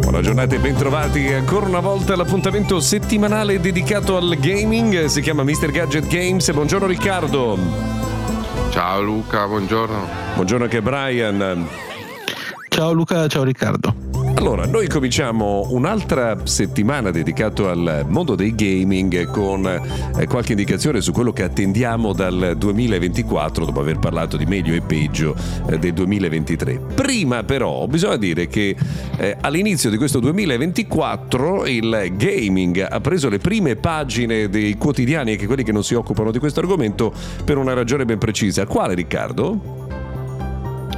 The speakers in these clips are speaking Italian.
Buona giornata e bentrovati ancora una volta all'appuntamento settimanale dedicato al gaming. Si chiama Mr. Gadget Games. Buongiorno Riccardo. Ciao Luca, buongiorno. Buongiorno anche Brian. Ciao Luca, ciao Riccardo. Allora, noi cominciamo un'altra settimana dedicata al mondo dei gaming con eh, qualche indicazione su quello che attendiamo dal 2024 dopo aver parlato di meglio e peggio eh, del 2023. Prima però bisogna dire che eh, all'inizio di questo 2024 il gaming ha preso le prime pagine dei quotidiani, anche quelli che non si occupano di questo argomento, per una ragione ben precisa. Quale Riccardo?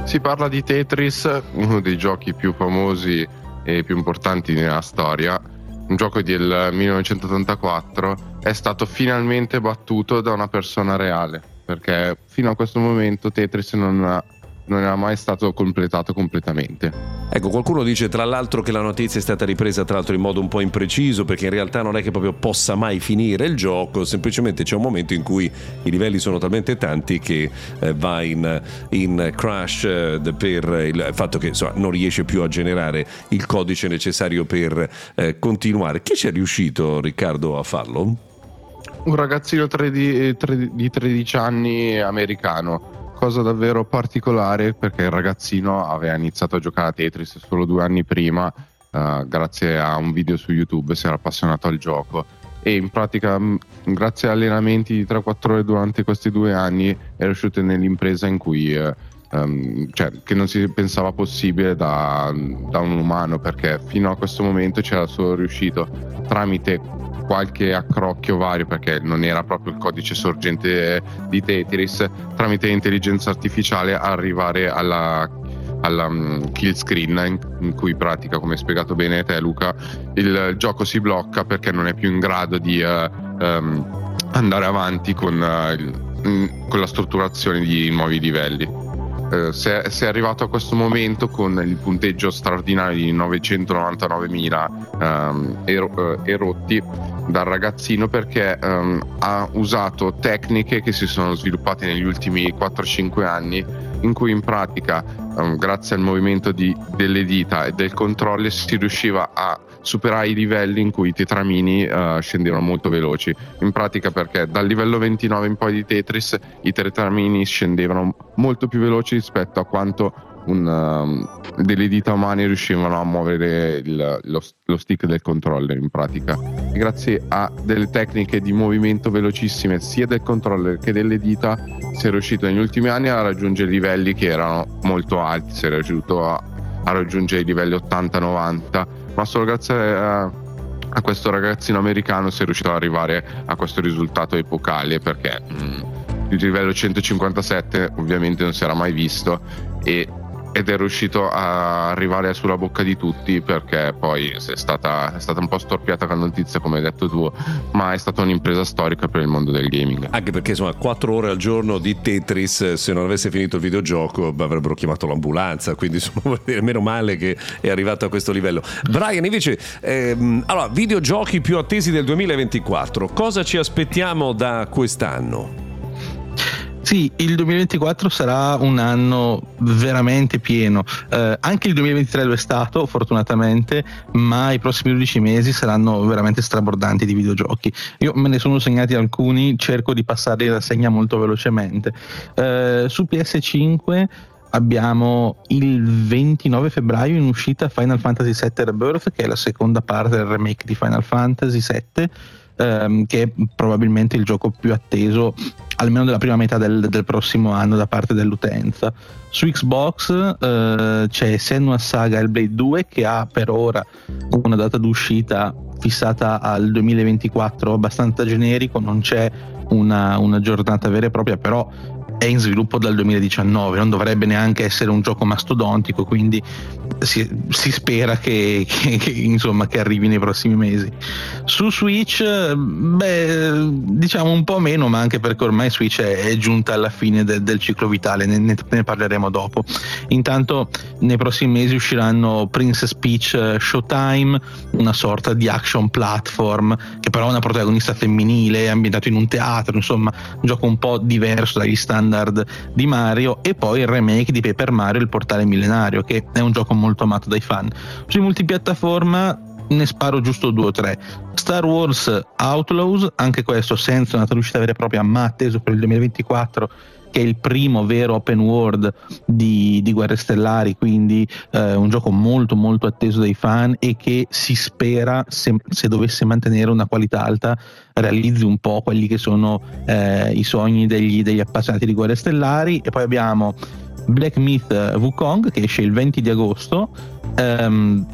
Si parla di Tetris, uno dei giochi più famosi e più importanti nella storia. Un gioco del 1984 è stato finalmente battuto da una persona reale, perché fino a questo momento Tetris non ha non era mai stato completato completamente. Ecco, qualcuno dice tra l'altro che la notizia è stata ripresa tra l'altro in modo un po' impreciso perché in realtà non è che proprio possa mai finire il gioco, semplicemente c'è un momento in cui i livelli sono talmente tanti che eh, va in, in crash eh, per il fatto che insomma, non riesce più a generare il codice necessario per eh, continuare. Chi ci è riuscito Riccardo a farlo? Un ragazzino di 13 anni americano cosa davvero particolare perché il ragazzino aveva iniziato a giocare a Tetris solo due anni prima, uh, grazie a un video su YouTube, si era appassionato al gioco. E in pratica grazie a allenamenti di 3-4 ore durante questi due anni è riuscito nell'impresa in cui... Uh, Um, cioè, che non si pensava possibile da, da, un umano perché fino a questo momento c'era solo riuscito tramite qualche accrocchio vario perché non era proprio il codice sorgente di Tetris. Tramite intelligenza artificiale arrivare alla, alla um, kill screen in, cui pratica come hai spiegato bene te Luca il gioco si blocca perché non è più in grado di uh, um, andare avanti con, uh, con la strutturazione di nuovi livelli eh, se, è arrivato a questo momento con il punteggio straordinario di 999.000 ehm, ero, eh, erotti dal ragazzino perché ehm, ha usato tecniche che si sono sviluppate negli ultimi 4-5 anni in cui in pratica ehm, grazie al movimento di, delle dita e del controllo si riusciva a superare i livelli in cui i tetramini uh, scendevano molto veloci. In pratica perché dal livello 29 in poi di Tetris i tetramini scendevano molto più veloci rispetto a quanto un, um, delle dita umane riuscivano a muovere il, lo, lo, stick del controller in pratica. Grazie a delle tecniche di movimento velocissime sia del controller che delle dita si è riuscito negli ultimi anni a raggiungere livelli che erano molto alti, si è riuscito a, a raggiungere i livelli 80-90 ma solo grazie a, a questo ragazzino americano si è riuscito ad arrivare a questo risultato epocale perché mh, mm, il livello 157 ovviamente non si era mai visto e ed è riuscito a arrivare sulla bocca di tutti perché poi è stata, è stata un po' storpiata la notizia come hai detto tu ma è stata un'impresa storica per il mondo del gaming anche perché insomma 4 ore al giorno di Tetris se non avesse finito il videogioco avrebbero chiamato l'ambulanza quindi insomma, meno male che è arrivato a questo livello Brian invece ehm, allora videogiochi più attesi del 2024 cosa ci aspettiamo da quest'anno? Sì, il 2024 sarà un anno veramente pieno. Eh, anche il 2023 lo è stato, fortunatamente, ma i prossimi 12 mesi saranno veramente strabordanti di videogiochi. Io me ne sono segnati alcuni, cerco di passarli in rassegna molto velocemente. Eh, su PS5 abbiamo il 29 febbraio in uscita Final Fantasy VII Rebirth, che è la seconda parte del remake di Final Fantasy VII ehm, che è probabilmente il gioco più atteso almeno della prima metà del, del prossimo anno da parte dell'utenza. Su Xbox eh, c'è Senua Saga Hellblade 2 che ha per ora una data d'uscita fissata al 2024 abbastanza generico, non c'è una, una giornata vera e propria, però è in sviluppo dal 2019, non dovrebbe neanche essere un gioco mastodontico, quindi si, si spera che, che, che, insomma, che, arrivi nei prossimi mesi. Su Switch, beh, diciamo un po' meno, ma anche perché ormai Switch è, è giunta alla fine de, del ciclo vitale, ne, ne, parleremo dopo. Intanto nei prossimi mesi usciranno Princess Peach eh, Showtime, una sorta di action platform, che però ha una protagonista femminile, ambientato in un teatro, insomma, un gioco un po' diverso dagli standard di Mario, e poi il remake di Paper Mario, il portale millenario, che è un gioco molto amato dai fan. Sui multipiattaforma ne sparo giusto due o tre. Star Wars Outlaws, anche questo senza una riuscita vera e propria, ma atteso per il 2024 che è il primo vero open world di, di Guerre Stellari, quindi eh, un gioco molto molto atteso dai fan e che si spera, se, se, dovesse mantenere una qualità alta, realizzi un po' quelli che sono eh, i sogni degli, degli appassionati di Guerre Stellari. E poi abbiamo Black Myth Wukong che esce il 20 di agosto. Um,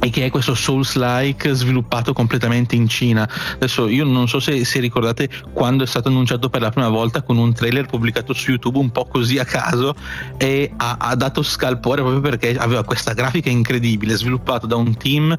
e che è questo Souls-like sviluppato completamente in Cina. Adesso io non so se, se, ricordate quando è stato annunciato per la prima volta con un trailer pubblicato su YouTube un po' così a caso e ha, ha dato scalpore proprio perché aveva questa grafica incredibile sviluppato da un team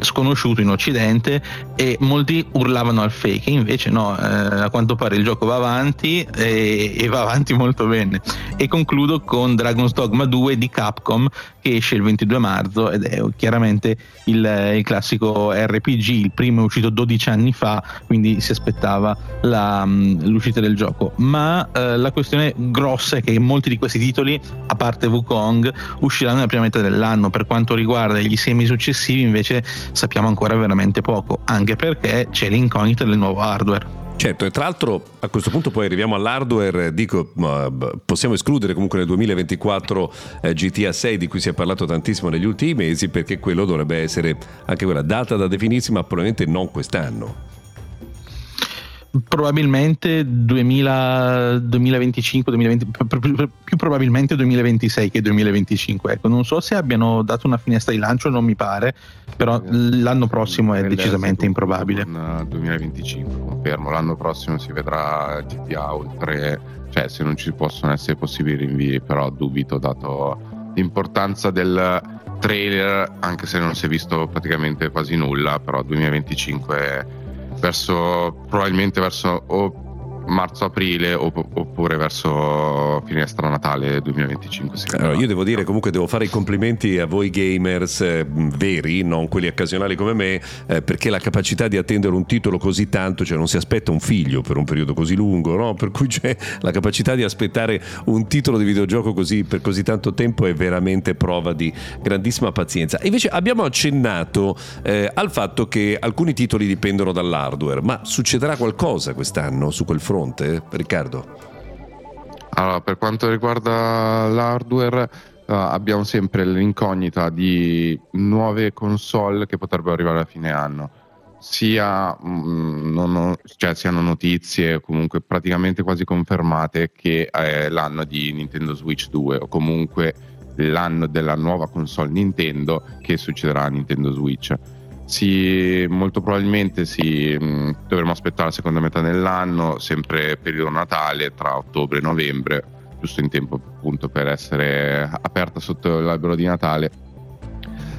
sconosciuto in occidente e molti urlavano al fake invece no eh, a quanto pare il gioco va avanti e, e, va avanti molto bene e concludo con Dragon's Dogma 2 di Capcom che esce il 22 marzo ed è chiaramente il, il classico RPG il primo è uscito 12 anni fa quindi si aspettava la, mm, l'uscita del gioco ma eh, la questione grossa è che molti di questi titoli a parte Wukong usciranno nella prima metà dell'anno per quanto riguarda gli semi successivi invece sappiamo ancora veramente poco, anche perché c'è l'incognita del nuovo hardware. Certo, e tra l'altro a questo punto poi arriviamo all'hardware, dico, possiamo escludere comunque nel 2024 eh, GTA 6 di cui si è parlato tantissimo negli ultimi mesi perché quello dovrebbe essere anche quella data da definirsi ma probabilmente non quest'anno probabilmente 2000, 2025, 2020, più probabilmente 2026 che 2025. Ecco, non so se abbiano dato una finestra di lancio, non mi pare, però l'anno prossimo è decisamente improbabile. 2025, confermo. L'anno prossimo si vedrà GTA oltre, cioè se non ci possono essere possibili rinvii, però dubito dato l'importanza del trailer, anche se non si è visto praticamente quasi nulla, però 2025 verso probabilmente verso o marzo-aprile oppure verso finestra Natale 2025. Allora, io devo dire comunque devo fare i complimenti a voi gamers eh, veri, non quelli occasionali come me, eh, perché la capacità di attendere un titolo così tanto, cioè non si aspetta un figlio per un periodo così lungo, no? per cui c'è la capacità di aspettare un titolo di videogioco così, per così tanto tempo è veramente prova di grandissima pazienza. Invece abbiamo accennato eh, al fatto che alcuni titoli dipendono dall'hardware, ma succederà qualcosa quest'anno su quel fronte? Fronte, Riccardo? Allora, per quanto riguarda l'hardware, uh, abbiamo sempre l'incognita di nuove console che potrebbero arrivare a fine anno. Sia, mm, non, cioè, siano notizie comunque praticamente quasi confermate che è l'anno di Nintendo Switch 2 o comunque l'anno della nuova console Nintendo che succederà a Nintendo Switch si, molto probabilmente si, mh, mm, dovremo aspettare la seconda metà dell'anno, sempre periodo Natale, tra ottobre e novembre, giusto in tempo appunto per essere aperta sotto l'albero di Natale.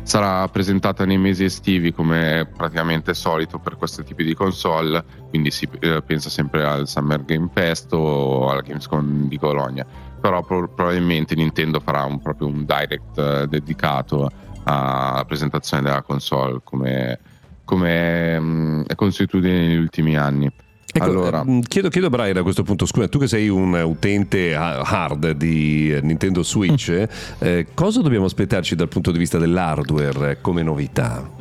Sarà presentata nei mesi estivi come praticamente solito per questi tipi di console, quindi si eh, pensa sempre al Summer Game Fest o alla Gamescom di Bologna, però pro- probabilmente Nintendo farà un, proprio un direct eh, dedicato alla presentazione della console come, come mh, mm, è consuetudine negli ultimi anni. Ecco, allora. Mm, chiedo, chiedo, a Brian a questo punto, scusa, tu che sei un utente hard di Nintendo Switch, mm. eh, cosa dobbiamo aspettarci dal punto di vista dell'hardware come novità?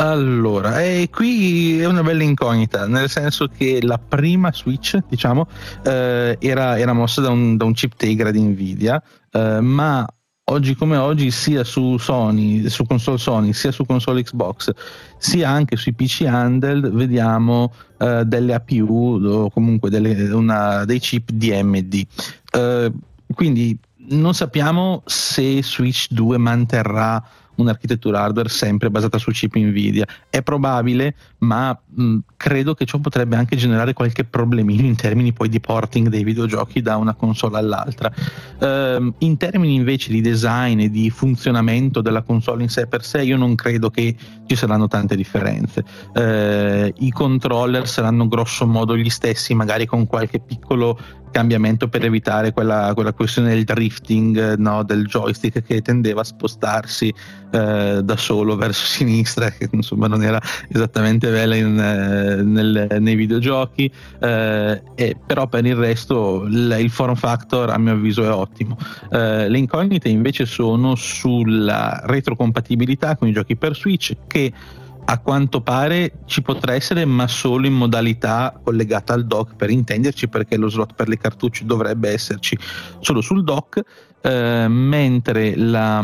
Allora, eh, qui è una bella incognita, nel senso che la prima Switch, diciamo, eh, era, era, mossa da un, da un, chip Tegra di Nvidia, eh, ma oggi come oggi sia su Sony, su console Sony, sia su console Xbox, sia anche sui PC handheld vediamo uh, delle APU o comunque delle, una, dei chip DMD. Eh, quindi non sappiamo se Switch 2 manterrà un'architettura hardware sempre basata su chip Nvidia. È probabile, ma mh, credo che ciò potrebbe anche generare qualche problemino in termini poi di porting dei videogiochi da una console all'altra. Uh, in termini invece di design e di funzionamento della console in sé per sé, io non credo che ci saranno tante differenze. Uh, I controller saranno grosso modo gli stessi, magari con qualche piccolo cambiamento per evitare quella, quella questione del drifting no, del joystick che tendeva a spostarsi eh, da solo verso sinistra, che insomma non era esattamente bella in, eh, nel, nei videogiochi, eh, e, però per il resto il, il, form factor a mio avviso è ottimo. Eh, le incognite invece sono sulla retrocompatibilità con i giochi per Switch che a quanto pare ci potrà essere, ma solo in modalità collegata al dock per intenderci, perché lo slot per le cartucce dovrebbe esserci solo sul dock, eh, mentre la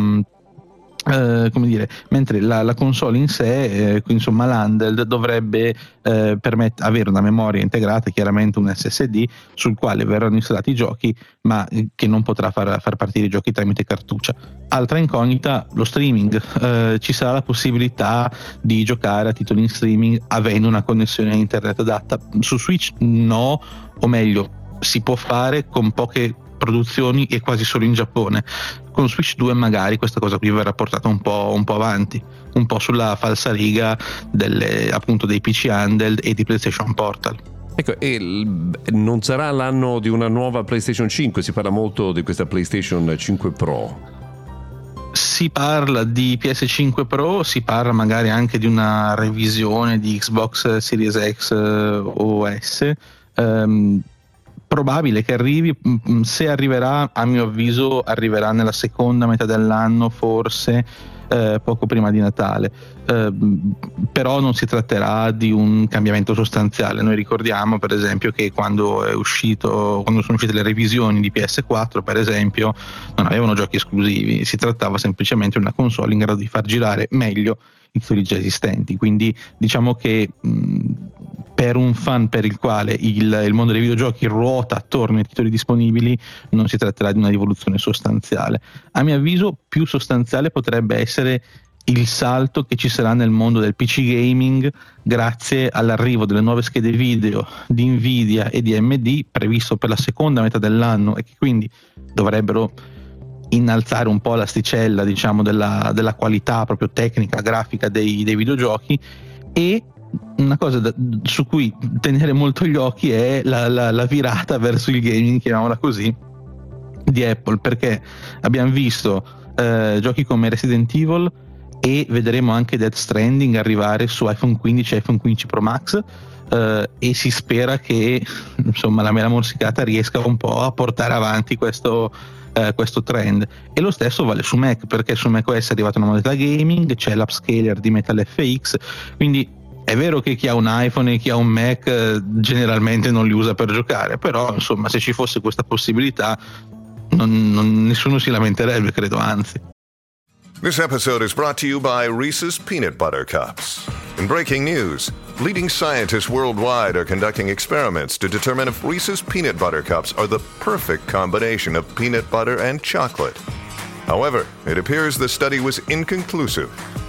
Uh, come dire, mentre la, la, console in sé, eh, insomma l'handheld dovrebbe eh, permet- avere una memoria integrata, chiaramente un SSD sul quale verranno installati i giochi, ma eh, che non potrà far, far, partire i giochi tramite cartuccia. Altra incognita, lo streaming. Uh, ci sarà la possibilità di giocare a titoli in streaming avendo una connessione a internet adatta. Su Switch no, o meglio, si può fare con poche produzioni e quasi solo in Giappone. Con Switch 2 magari questa cosa qui verrà portata un po', un po avanti, un po' sulla falsa riga delle, appunto dei PC handled e di PlayStation Portal. Ecco, e non sarà l'anno di una nuova PlayStation 5, si parla molto di questa PlayStation 5 Pro. Si parla di PS5 Pro, si parla magari anche di una revisione di Xbox Series X eh, OS. Um, ehm, probabile che arrivi, mm, mm, se arriverà, a mio avviso, arriverà nella seconda metà dell'anno, forse eh, poco prima di Natale. Eh, però non si tratterà di un cambiamento sostanziale. Noi ricordiamo, per esempio, che quando, uscito, quando sono uscite le revisioni di PS4, per esempio, non avevano giochi esclusivi, si trattava semplicemente di una console in grado di far girare meglio i titoli già esistenti. Quindi diciamo che mh, per un fan per il quale il, il, mondo dei videogiochi ruota attorno ai titoli disponibili non si tratterà di una rivoluzione sostanziale. A mio avviso più sostanziale potrebbe essere il salto che ci sarà nel mondo del PC gaming grazie all'arrivo delle nuove schede video di Nvidia e di AMD previsto per la seconda metà dell'anno e che quindi dovrebbero innalzare un po' l'asticella diciamo, della, della qualità proprio tecnica, grafica dei, dei videogiochi e una cosa da, su cui tenere molto gli occhi è la, la, la, virata verso il gaming, chiamiamola così, di Apple, perché abbiamo visto eh, giochi come Resident Evil e vedremo anche Death Stranding arrivare su iPhone 15 e iPhone 15 Pro Max. Uh, e si spera che insomma la mela morsicata riesca un po' a portare avanti questo, uh, questo trend e lo stesso vale su Mac perché su macOS è arrivata una modalità gaming c'è l'upscaler di Metal FX quindi è vero che chi ha un iPhone e chi ha un Mac eh, generalmente non li usa per giocare, però insomma se ci fosse questa possibilità non, non, nessuno si lamenterebbe, credo, anzi. This episode is brought to you by Reese's Peanut Butter Cups. In breaking news, leading scientists worldwide are conducting experiments to determine if Reese's Peanut Butter Cups are the perfect combination of peanut butter and chocolate. However, it appears the study was inconclusive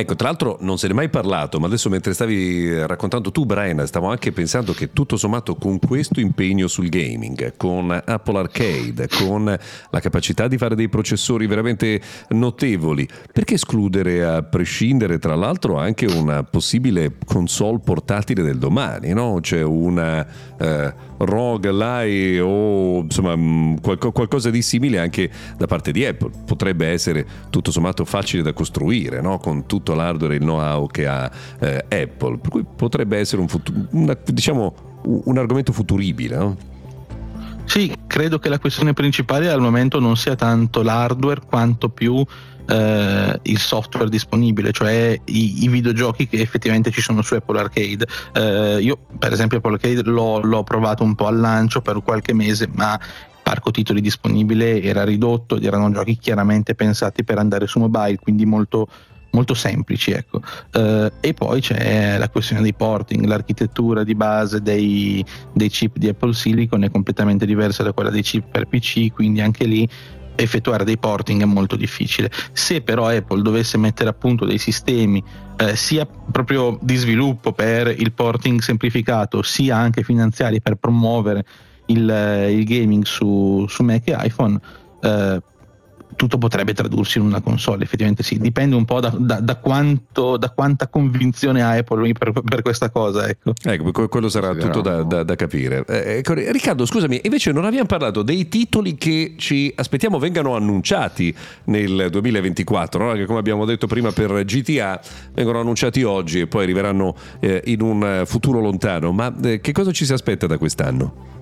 Ecco, tra l'altro non se ne è mai parlato, ma adesso mentre stavi raccontando tu, Brian, stavo anche pensando che tutto sommato con questo impegno sul gaming, con Apple Arcade, con la capacità di fare dei processori veramente notevoli, perché escludere a prescindere tra l'altro anche una possibile console portatile del domani, no? C'è una... Eh, roguelike o insomma mm, qualcosa di simile anche da parte di Apple. Potrebbe essere tutto sommato facile da costruire no? con tutto l'hardware e il know-how che ha eh, Apple, per cui potrebbe essere un, futuro, una, diciamo, un argomento futuribile. No? Sì, credo che la questione principale al momento non sia tanto l'hardware quanto più eh, il software disponibile, cioè i, i, videogiochi che effettivamente ci sono su Apple Arcade. Eh, io per esempio Apple Arcade l'ho, l'ho provato un po' al lancio per qualche mese, ma il parco titoli disponibile era ridotto ed erano giochi chiaramente pensati per andare su mobile, quindi molto molto semplici. Ecco. Uh, e poi c'è la questione dei porting, l'architettura di base dei, dei, chip di Apple Silicon è completamente diversa da quella dei chip per PC, quindi anche lì effettuare dei porting è molto difficile. Se però Apple dovesse mettere a punto dei sistemi eh, sia proprio di sviluppo per il porting semplificato, sia anche finanziari per promuovere il, eh, il gaming su, su Mac e iPhone, eh, tutto potrebbe tradursi in una console, effettivamente sì, dipende un po' da, da, da, quanto, da quanta convinzione ha Apple per, per questa cosa. Ecco, ecco quello sarà tutto no. da, capire. Eh, ecco, Riccardo, scusami, invece non abbiamo parlato dei titoli che ci aspettiamo vengano annunciati nel 2024, no? che come abbiamo detto prima per GTA vengono annunciati oggi e poi arriveranno eh, in un futuro lontano, ma eh, che cosa ci si aspetta da quest'anno?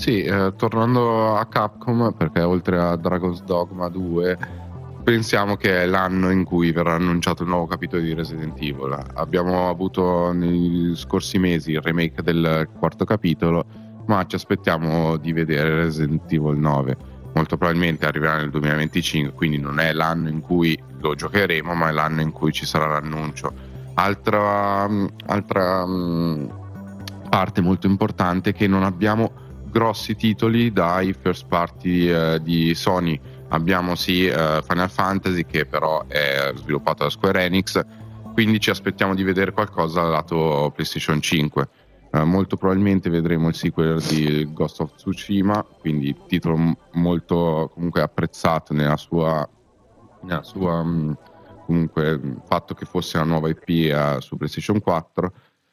Sì, eh, tornando a Capcom, perché oltre a Dragon's Dogma 2 pensiamo che è l'anno in cui verrà annunciato il nuovo capitolo di Resident Evil. Abbiamo avuto negli scorsi mesi il remake del quarto capitolo, ma ci aspettiamo di vedere Resident Evil 9. Molto probabilmente arriverà nel 2025, quindi non è l'anno in cui lo giocheremo, ma è l'anno in cui ci sarà l'annuncio. Altra, altra mm, parte molto importante è che non abbiamo grossi titoli dai first party eh, di Sony. Abbiamo sì eh, Final Fantasy che però è sviluppato da Square Enix, quindi ci aspettiamo di vedere qualcosa dal lato PlayStation 5. Eh, molto probabilmente vedremo il sequel di Ghost of Tsushima, quindi titolo molto comunque apprezzato nella sua, nella sua mm, comunque fatto che fosse una nuova IP eh, su PlayStation 4.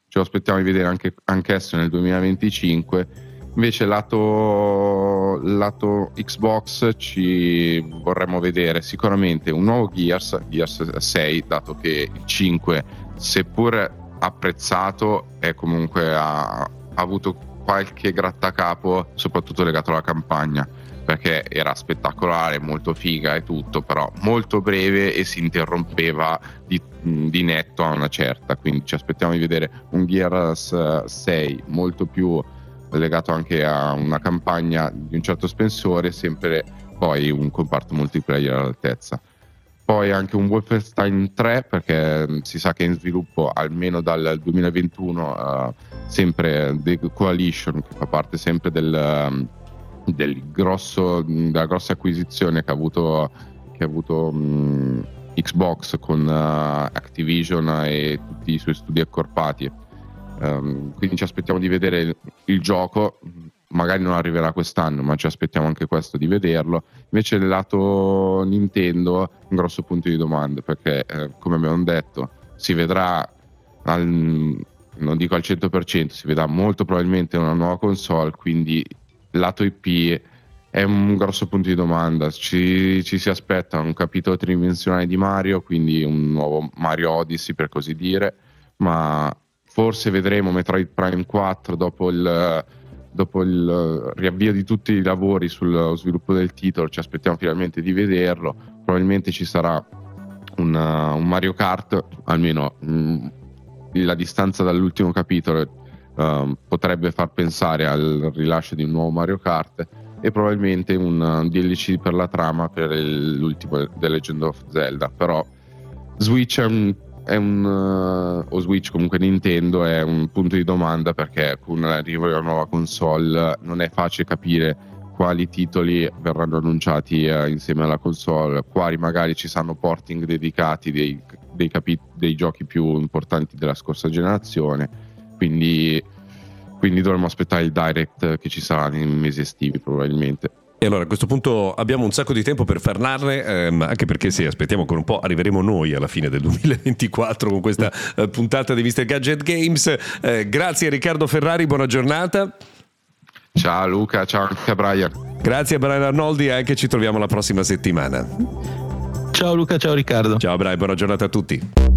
Ce lo aspettiamo di vedere anche, anch'esso nel 2025 Invece lato, lato Xbox ci vorremmo vedere sicuramente un nuovo Gears, Gears 6, dato che il 5, seppur apprezzato, è comunque ha, ha avuto qualche grattacapo, soprattutto legato alla campagna perché era spettacolare, molto figa e tutto, però molto breve e si interrompeva di, di, netto a una certa. Quindi ci aspettiamo di vedere un Gears 6 molto più legato anche a una campagna di un certo spessore, sempre poi un comparto multiplayer all'altezza. Poi anche un Wolfenstein 3 perché si sa che è in sviluppo almeno dal 2021 uh, sempre The Coalition che fa parte sempre del, um, del grosso, della grossa acquisizione che ha avuto, che ha avuto um, Xbox con uh, Activision e tutti i suoi studi accorpati Um, quindi ci aspettiamo di vedere il, il, gioco, magari non arriverà quest'anno, ma ci aspettiamo anche questo di vederlo. Invece del lato Nintendo un grosso punto di domanda, perché eh, come abbiamo detto si vedrà, al, non dico al 100%, si vedrà molto probabilmente una nuova console, quindi lato IP è un grosso punto di domanda. Ci, ci si aspetta un capitolo tridimensionale di Mario, quindi un nuovo Mario Odyssey per così dire, ma forse vedremo Metroid Prime 4 dopo il, dopo il riavvio di tutti i lavori sullo sviluppo del titolo, ci aspettiamo finalmente di vederlo, probabilmente ci sarà una, un Mario Kart, almeno mh, mm, la distanza dall'ultimo capitolo uh, potrebbe far pensare al rilascio di un nuovo Mario Kart e probabilmente un DLC per la trama per l'ultimo The Legend of Zelda, però Switch è un è un, uh, o Switch comunque Nintendo è un punto di domanda perché con l'arrivo della nuova console non è facile capire quali titoli verranno annunciati uh, insieme alla console, quali magari ci saranno porting dedicati dei, dei, capi- dei giochi più importanti della scorsa generazione, quindi, quindi dovremmo aspettare il direct che ci sarà nei mesi estivi probabilmente. E allora a questo punto abbiamo un sacco di tempo per parlarne, ehm, anche perché se aspettiamo ancora un po' arriveremo noi alla fine del 2024 con questa eh, puntata di Mr. Gadget Games. Eh, grazie a Riccardo Ferrari, buona giornata. Ciao Luca, ciao anche a Brian. Grazie a Brian Arnoldi e anche ci troviamo la prossima settimana. Ciao Luca, ciao Riccardo. Ciao Brian, buona giornata a tutti.